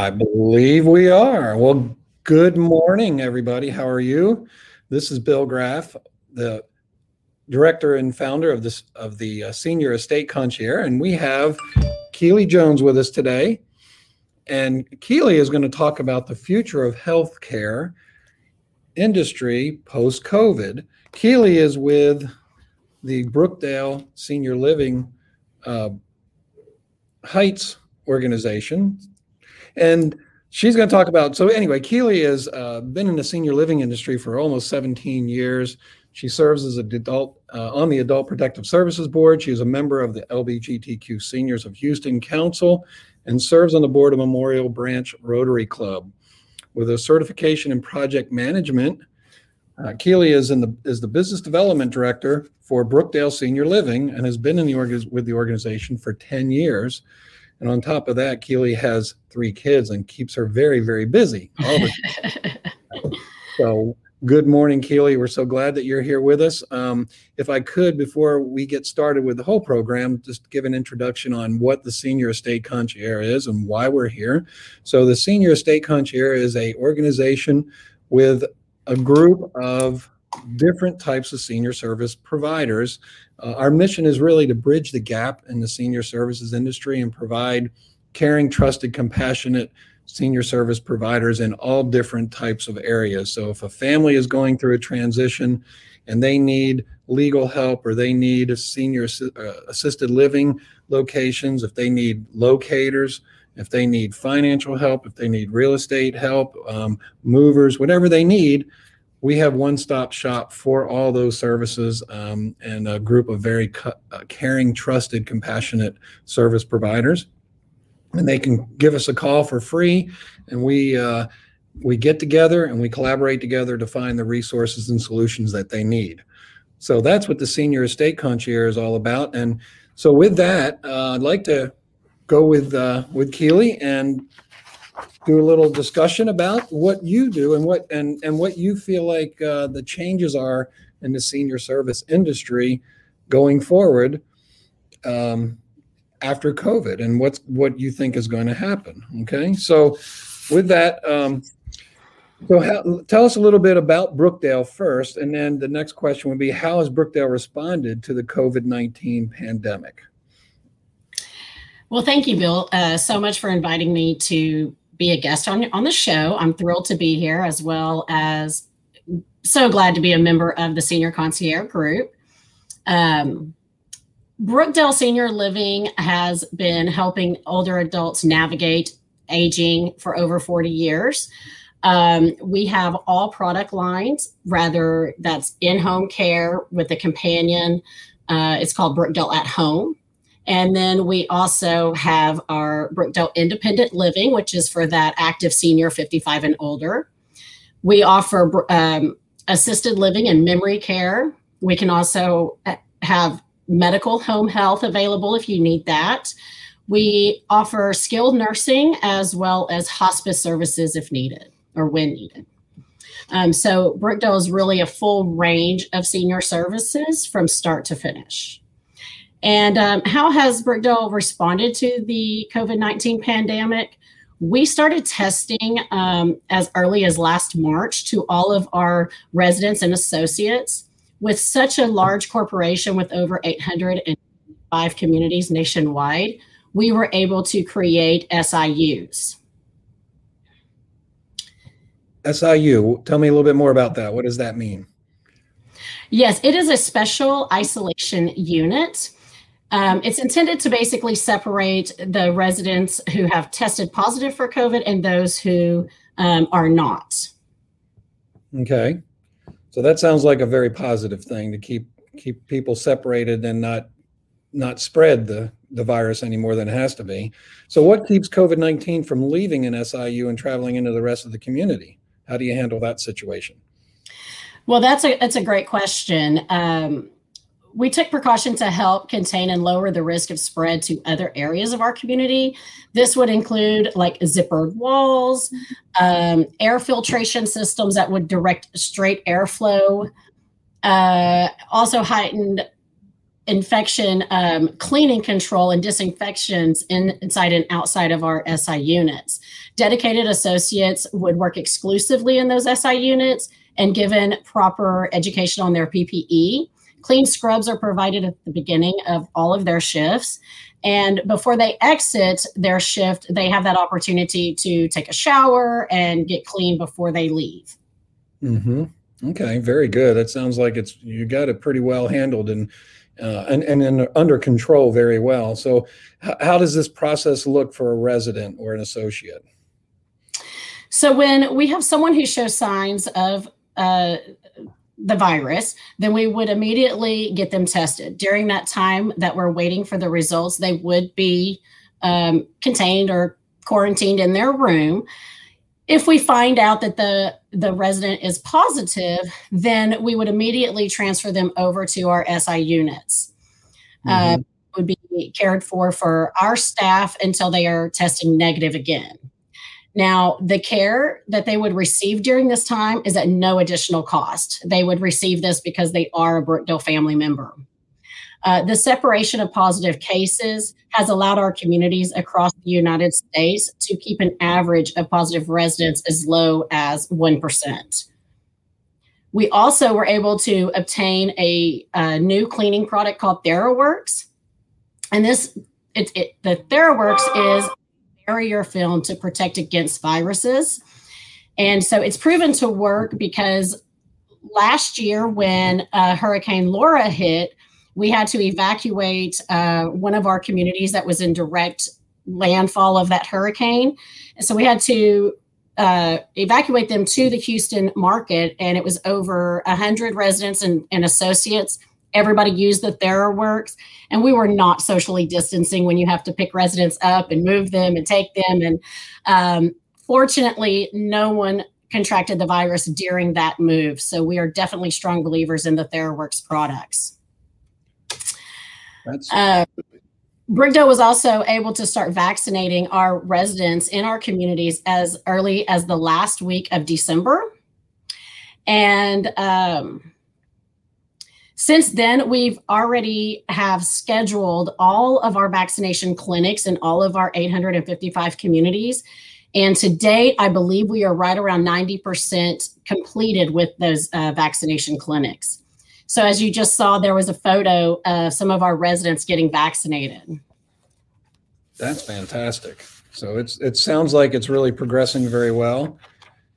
I believe we are. Well, good morning, everybody. How are you? This is Bill Graff, the director and founder of this of the uh, Senior Estate Concierge, and we have Keely Jones with us today. And Keely is going to talk about the future of healthcare industry post COVID. Keely is with the Brookdale Senior Living uh, Heights organization, and she's going to talk about. So anyway, Keely has uh, been in the senior living industry for almost 17 years. She serves as an adult uh, on the Adult Protective Services Board. She is a member of the LGBTQ Seniors of Houston Council and serves on the board of Memorial Branch Rotary Club. With a certification in project management, uh, Keely is in the is the business development director for Brookdale Senior Living and has been in the org- with the organization for 10 years. And on top of that, Keely has three kids and keeps her very, very busy. so, good morning, Keely. We're so glad that you're here with us. Um, if I could, before we get started with the whole program, just give an introduction on what the Senior Estate Concierge is and why we're here. So, the Senior Estate Concierge is a organization with a group of different types of senior service providers uh, our mission is really to bridge the gap in the senior services industry and provide caring, trusted, compassionate senior service providers in all different types of areas. So if a family is going through a transition and they need legal help or they need a senior uh, assisted living locations, if they need locators, if they need financial help, if they need real estate help, um, movers, whatever they need, we have one-stop shop for all those services um, and a group of very cu- uh, caring, trusted, compassionate service providers. And they can give us a call for free, and we uh, we get together and we collaborate together to find the resources and solutions that they need. So that's what the senior estate concierge is all about. And so with that, uh, I'd like to go with uh, with Keely and do a little discussion about what you do and what and and what you feel like uh, the changes are in the senior service industry going forward um, after COVID and what's what you think is going to happen. Okay, so with that. Um, so how, tell us a little bit about Brookdale first, and then the next question would be: How has Brookdale responded to the COVID nineteen pandemic? Well, thank you, Bill, uh, so much for inviting me to be a guest on on the show. I'm thrilled to be here, as well as so glad to be a member of the Senior Concierge Group. Um, Brookdale Senior Living has been helping older adults navigate aging for over 40 years. Um, we have all product lines, rather that's in-home care with a companion. Uh, it's called Brookdale at Home. And then we also have our Brookdale Independent Living, which is for that active senior 55 and older. We offer um, assisted living and memory care. We can also uh, have medical home health available if you need that. We offer skilled nursing as well as hospice services if needed or when needed. Um, so Brookdale is really a full range of senior services from start to finish. And um, how has Brookdale responded to the COVID 19 pandemic? We started testing um, as early as last March to all of our residents and associates. With such a large corporation with over 805 communities nationwide, we were able to create SIUs. SIU, tell me a little bit more about that. What does that mean? Yes, it is a special isolation unit um, it's intended to basically separate the residents who have tested positive for COVID and those who um, are not. Okay, so that sounds like a very positive thing to keep keep people separated and not not spread the the virus any more than it has to be. So, what keeps COVID nineteen from leaving an SIU and traveling into the rest of the community? How do you handle that situation? Well, that's a that's a great question. Um, we took precaution to help contain and lower the risk of spread to other areas of our community. This would include like zippered walls, um, air filtration systems that would direct straight airflow, uh, also heightened infection um, cleaning control and disinfections in, inside and outside of our SI units. Dedicated associates would work exclusively in those SI units and given proper education on their PPE. Clean scrubs are provided at the beginning of all of their shifts. And before they exit their shift, they have that opportunity to take a shower and get clean before they leave. Mm-hmm. Okay, very good. That sounds like it's you got it pretty well handled and uh, and and in, under control very well. So, h- how does this process look for a resident or an associate? So when we have someone who shows signs of uh, the virus, then we would immediately get them tested. During that time that we're waiting for the results, they would be um, contained or quarantined in their room. If we find out that the the resident is positive, then we would immediately transfer them over to our SI units. Mm-hmm. Uh, would be cared for for our staff until they are testing negative again. Now, the care that they would receive during this time is at no additional cost. They would receive this because they are a Brookdale family member. Uh, the separation of positive cases has allowed our communities across the United States to keep an average of positive residents as low as 1%. We also were able to obtain a, a new cleaning product called Theraworx. And this, it, it, the Theraworx is barrier film to protect against viruses. And so it's proven to work because last year when uh, Hurricane Laura hit, we had to evacuate uh, one of our communities that was in direct landfall of that hurricane. And so we had to uh, evacuate them to the Houston market, and it was over 100 residents and, and associates everybody used the Theraworx, and we were not socially distancing when you have to pick residents up and move them and take them. And um, fortunately, no one contracted the virus during that move. So we are definitely strong believers in the Theraworx products. That's. Uh, Brookdale was also able to start vaccinating our residents in our communities as early as the last week of December. And um, since then, we've already have scheduled all of our vaccination clinics in all of our 855 communities. And to date, I believe we are right around 90% completed with those uh, vaccination clinics. So, as you just saw, there was a photo of some of our residents getting vaccinated. That's fantastic. So it's it sounds like it's really progressing very well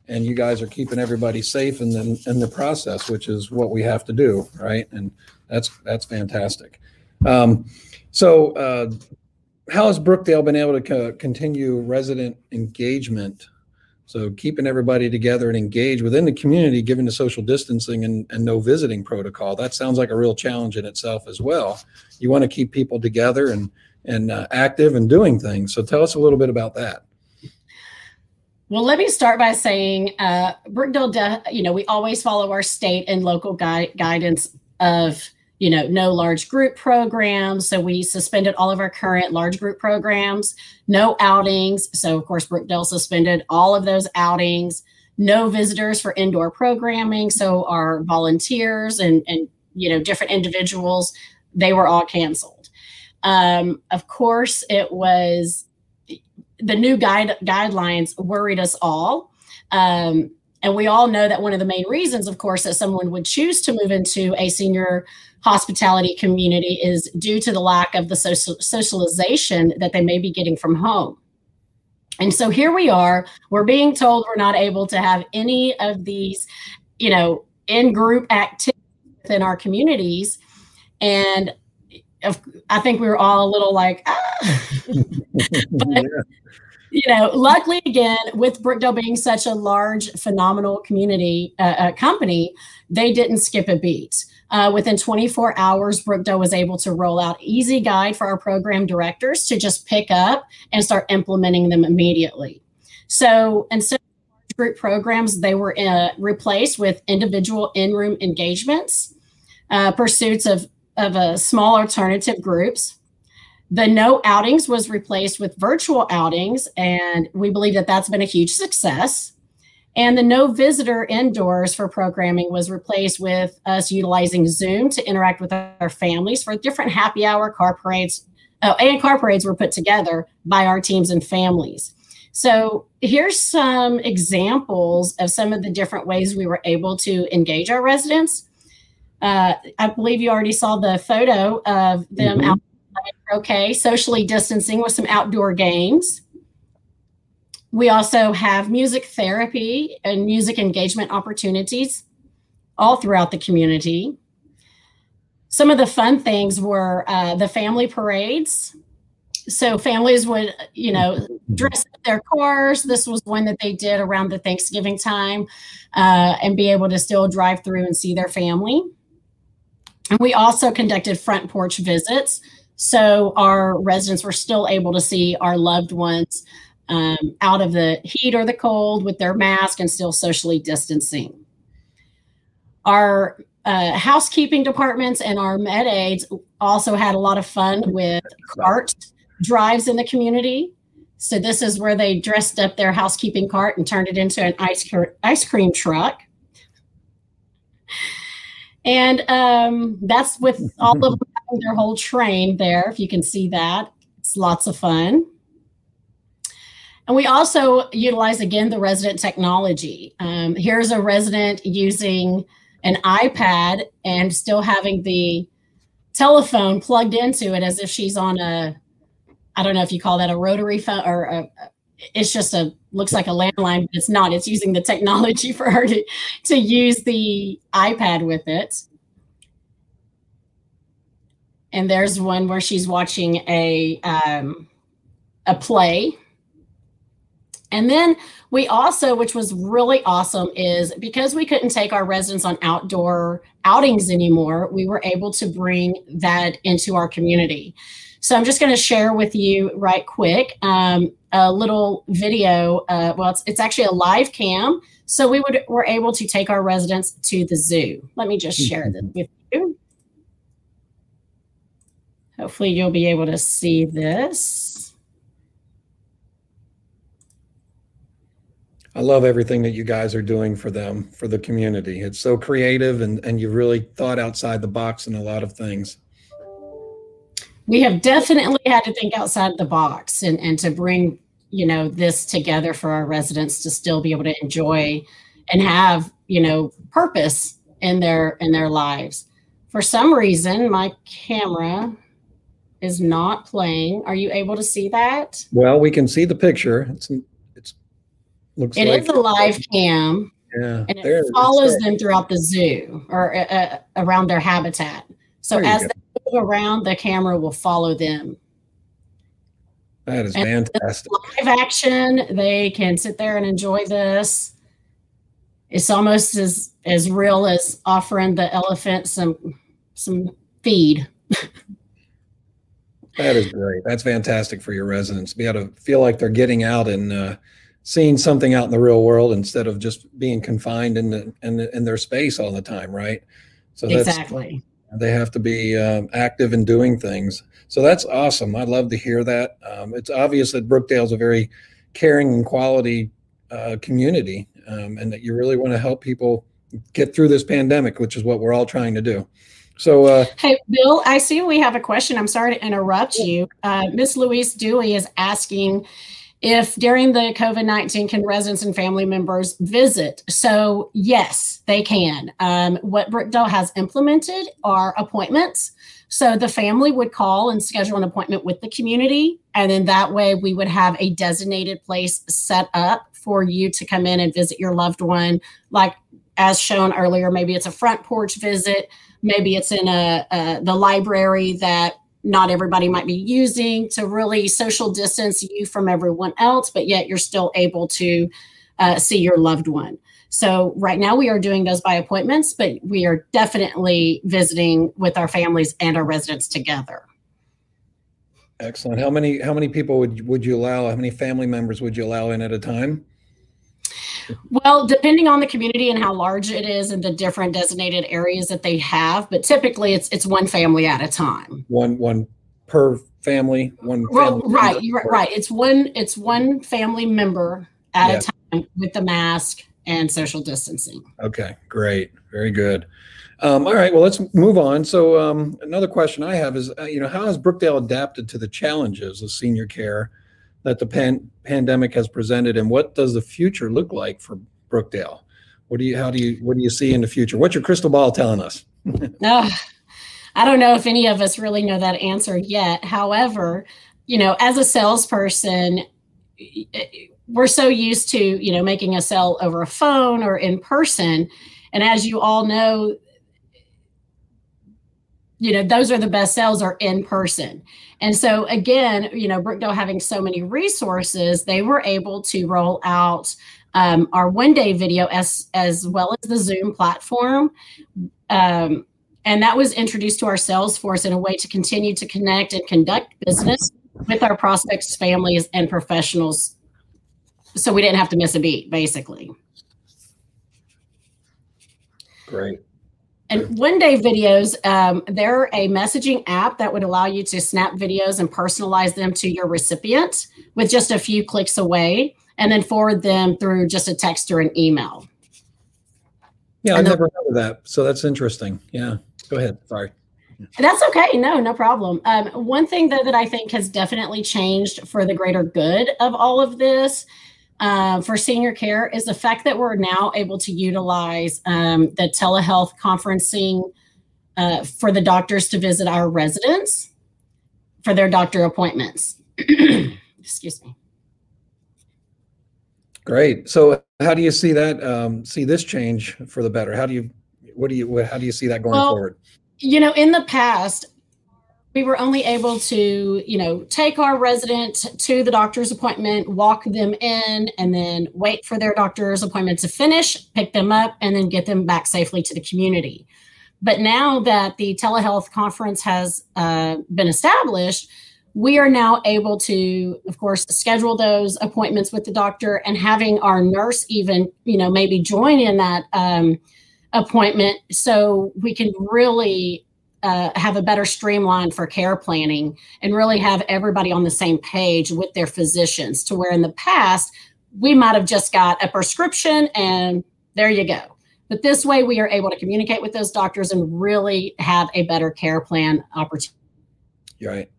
and you guys are keeping everybody safe in the in the process, which is what we have to do, right? And that's that's fantastic. Um, so, uh, how has Brookdale been able to co- continue resident engagement? So, keeping everybody together and engaged within the community, given the social distancing and, and no visiting protocol. That sounds like a real challenge in itself as well. You want to keep people together and and uh, active and doing things. So, tell us a little bit about that. Well, let me start by saying, uh, Brookdale, de- you know, we always follow our state and local gui- guidance of, you know, no large group programs. So we suspended all of our current large group programs, no outings. So, of course, Brookdale suspended all of those outings, no visitors for indoor programming. So our volunteers and, and you know, different individuals, they were all canceled. Um, of course, it was the new guide guidelines worried us all. Um, and we all know that one of the main reasons, of course, that someone would choose to move into a senior hospitality community is due to the lack of the social, socialization that they may be getting from home. And so here we are, we're being told we're not able to have any of these, you know, in group activities within our communities. And I think we were all a little like, ah. but, yeah. you know, luckily again, with Brookdale being such a large, phenomenal community uh, uh, company, they didn't skip a beat. Uh, within 24 hours, Brookdale was able to roll out Easy Guide for our program directors to just pick up and start implementing them immediately. So instead of group programs, they were uh, replaced with individual in-room engagements, uh, pursuits of of a small alternative groups. The no outings was replaced with virtual outings, and we believe that that's been a huge success. And the no visitor indoors for programming was replaced with us utilizing Zoom to interact with our families for different happy hour car parades. Oh, and car parades were put together by our teams and families. So here's some examples of some of the different ways we were able to engage our residents. Uh, I believe you already saw the photo of them mm-hmm. out okay, socially distancing with some outdoor games. We also have music therapy and music engagement opportunities all throughout the community. Some of the fun things were uh, the family parades. So families would, you know, dress up their cars. This was one that they did around the Thanksgiving time uh, and be able to still drive through and see their family. And we also conducted front porch visits. So our residents were still able to see our loved ones um, out of the heat or the cold with their mask and still socially distancing. Our uh, housekeeping departments and our med aides also had a lot of fun with cart drives in the community. So this is where they dressed up their housekeeping cart and turned it into an ice, ice cream truck. And um, that's with all of their whole train there, if you can see that. It's lots of fun. And we also utilize again the resident technology. Um, here's a resident using an iPad and still having the telephone plugged into it as if she's on a, I don't know if you call that a rotary phone or a, it's just a looks like a landline, but it's not. It's using the technology for her to to use the iPad with it. And there's one where she's watching a um, a play and then we also, which was really awesome, is because we couldn't take our residents on outdoor outings anymore, we were able to bring that into our community. So I'm just going to share with you right quick um, a little video. Uh, well, it's, it's actually a live cam. So we would were able to take our residents to the zoo. Let me just share this with you. Hopefully you'll be able to see this. I love everything that you guys are doing for them, for the community. It's so creative and, and you really thought outside the box in a lot of things. We have definitely had to think outside the box and, and to bring, you know, this together for our residents to still be able to enjoy and have, you know, purpose in their in their lives. For some reason, my camera is not playing. Are you able to see that? Well, we can see the picture. It's it's Looks it like is a live cam. Yeah, and it follows them throughout the zoo or uh, uh, around their habitat. So as go. they move around, the camera will follow them. That is and fantastic. Live action, they can sit there and enjoy this. It's almost as as real as offering the elephant some some feed. that is great. That's fantastic for your residents. Be able to feel like they're getting out and uh, seeing something out in the real world instead of just being confined in the, in, the, in their space all the time, right? So that's, exactly. They have to be um, active in doing things. So that's awesome. I love to hear that. Um, it's obvious that Brookdale is a very caring and quality uh, community, um, and that you really want to help people get through this pandemic, which is what we're all trying to do. So, uh, hey, Bill, I see we have a question. I'm sorry to interrupt you. Uh, Miss Louise Dewey is asking if during the COVID 19 can residents and family members visit? So, yes, they can. Um, what Brookdale has implemented are appointments. So, the family would call and schedule an appointment with the community. And then that way, we would have a designated place set up for you to come in and visit your loved one. Like as shown earlier, maybe it's a front porch visit, maybe it's in a, a the library that not everybody might be using to really social distance you from everyone else, but yet you're still able to uh, see your loved one. So right now we are doing those by appointments, but we are definitely visiting with our families and our residents together. Excellent. How many how many people would would you allow? How many family members would you allow in at a time? Well, depending on the community and how large it is and the different designated areas that they have, but typically it's it's one family at a time. One one per family, one well, right, right, right. It's one it's one family member at yeah. a time with the mask and social distancing. Okay, great. Very good. Um, all right, well, let's move on. So, um, another question I have is, uh, you know, how has Brookdale adapted to the challenges of senior care that the pan- pandemic has presented, and what does the future look like for Brookdale? What do you, how do you, what do you see in the future? What's your crystal ball telling us? no, I don't know if any of us really know that answer yet. However, you know, as a salesperson, we're so used to, you know, making a sell over a phone or in person. And as you all know, you know, those are the best sales are in person. And so again, you know, Brookdale having so many resources, they were able to roll out um, our OneDay video as as well as the Zoom platform. Um, and that was introduced to our sales force in a way to continue to connect and conduct business with our prospects, families, and professionals. So we didn't have to miss a beat, basically. Great. And OneDay videos, um, they're a messaging app that would allow you to snap videos and personalize them to your recipient with just a few clicks away and then forward them through just a text or an email. Yeah, I've never heard of that. So that's interesting. Yeah. Go ahead. Sorry. That's okay. No, no problem. Um, one thing though that I think has definitely changed for the greater good of all of this uh, for senior care is the fact that we're now able to utilize um, the telehealth conferencing uh, for the doctors to visit our residents for their doctor appointments. Excuse me. Great. So, how do you see that? Um, see this change for the better? How do you? What do you? How do you see that going well, forward? You know, in the past, we were only able to, you know, take our resident to the doctor's appointment, walk them in, and then wait for their doctor's appointment to finish, pick them up, and then get them back safely to the community. But now that the telehealth conference has uh, been established, we are now able to, of course, schedule those appointments with the doctor and having our nurse even, you know, maybe join in that um, appointment so we can really uh, have a better streamline for care planning and really have everybody on the same page with their physicians to where in the past we might have just got a prescription and there you go but this way we are able to communicate with those doctors and really have a better care plan opportunity You're right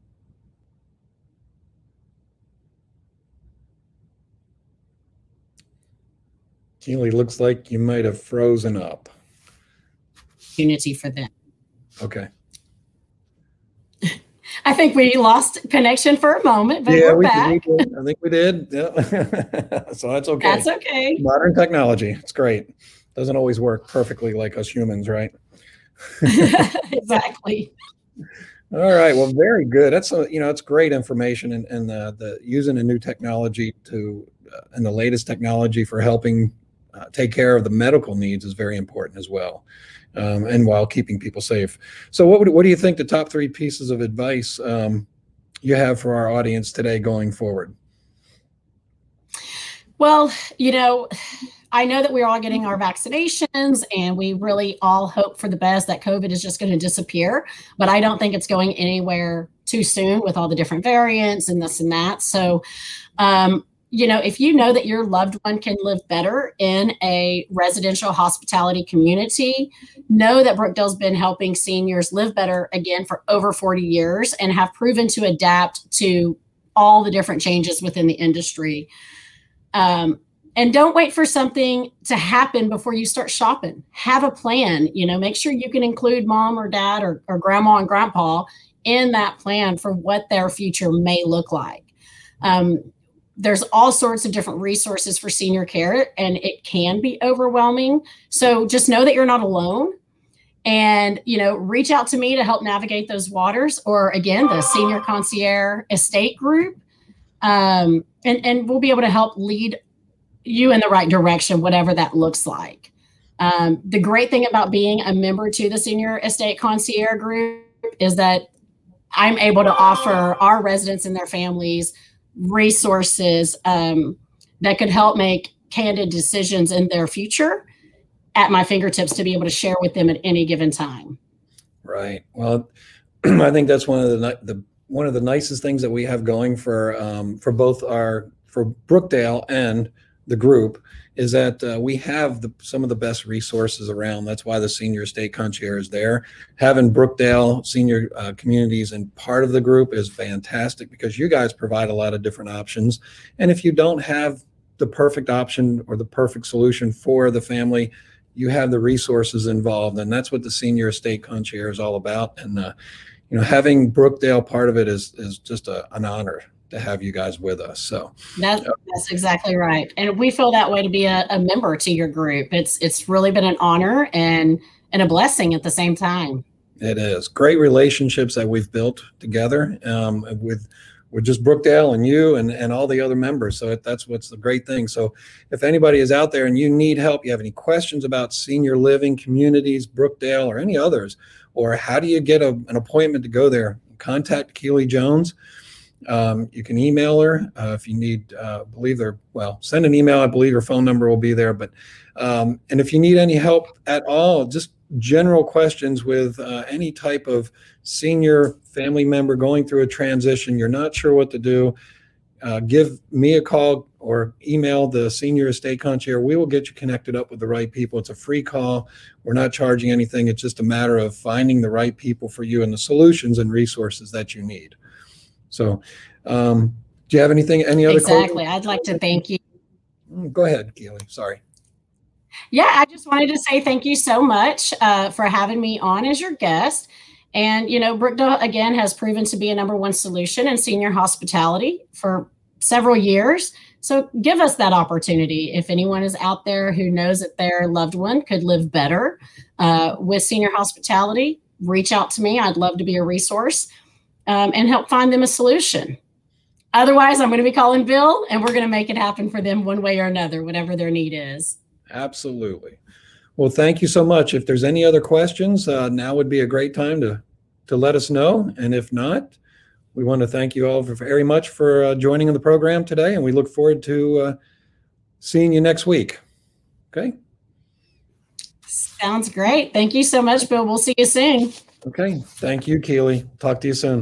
Keely looks like you might have frozen up. Unity for them. Okay. I think we lost connection for a moment, but yeah, we're we back. Did. I think we did. Yeah. so that's okay. That's okay. Modern technology. It's great. Doesn't always work perfectly like us humans, right? exactly. All right. Well, very good. That's a, you know, it's great information and, and the, the using a new technology to uh, and the latest technology for helping uh, take care of the medical needs is very important as well um, and while keeping people safe. So, what would, what do you think the top three pieces of advice um, you have for our audience today going forward? Well, you know, I know that we're all getting our vaccinations and we really all hope for the best that COVID is just going to disappear, but I don't think it's going anywhere too soon with all the different variants and this and that. So, um, you know, if you know that your loved one can live better in a residential hospitality community, know that Brookdale's been helping seniors live better again for over 40 years and have proven to adapt to all the different changes within the industry. Um, and don't wait for something to happen before you start shopping. Have a plan, you know, make sure you can include mom or dad or, or grandma and grandpa in that plan for what their future may look like. Um, there's all sorts of different resources for senior care and it can be overwhelming. So just know that you're not alone. And you know reach out to me to help navigate those waters or again the senior concierge estate group. Um, and and we'll be able to help lead you in the right direction whatever that looks like. Um, the great thing about being a member to the senior estate concierge group is that i'm able to offer our residents and their families resources um, that could help make candid decisions in their future at my fingertips to be able to share with them at any given time. Right. Well, I think that's one of the the one of the nicest things that we have going for um, for both our for Brookdale and the group is that uh, we have the, some of the best resources around. That's why the senior estate concierge is there. Having Brookdale senior uh, communities and part of the group is fantastic because you guys provide a lot of different options. And if you don't have the perfect option or the perfect solution for the family, you have the resources involved, and that's what the senior estate concierge is all about. And uh, you know, having Brookdale part of it is is just a, an honor to have you guys with us. So That's, that's exactly right. And we feel that way to be a, a member to your group. It's it's really been an honor and and a blessing at the same time. it is great relationships that we've built together um, with with just Brookdale and you and, and all the other members. So that's what's the great thing. So if anybody is out there and you need help, you have any questions about senior living communities, Brookdale, or any others, or how do you get a, an appointment to go there, contact Keely Jones. Um, you can email her uh, if you need. Uh, believe her. Well, send an email. I believe her phone number will be there. But um, and if you need any help at all, just general questions with uh, any type of senior family member going through a transition, you're not sure what to do. Uh, give me a call or email the senior estate concierge. We will get you connected up with the right people. It's a free call. We're not charging anything. It's just a matter of finding the right people for you and the solutions and resources that you need. So, um, do you have anything? Any other? Exactly. I'd like to thank you. Mm, Go ahead, Keely. Sorry. Yeah, I just wanted to say thank you so much uh, for having me on as your guest. And, you know, Brookdale, again, has proven to be a number one solution in senior hospitality for several years. So give us that opportunity. If anyone is out there who knows that their loved one could live better uh, with senior hospitality, reach out to me. I'd love to be a resource um, and help find them a solution. Otherwise, I'm going to be calling Bill and we're going to make it happen for them one way or another, whatever their need is. Absolutely. Well, thank you so much. If there's any other questions, uh, now would be a great time to to let us know. And if not, we want to thank you all very much for uh, joining in the program today, and we look forward to uh, seeing you next week. Okay. Sounds great. Thank you so much, Bill. We'll see you soon. Okay. Thank you, Keely. Talk to you soon.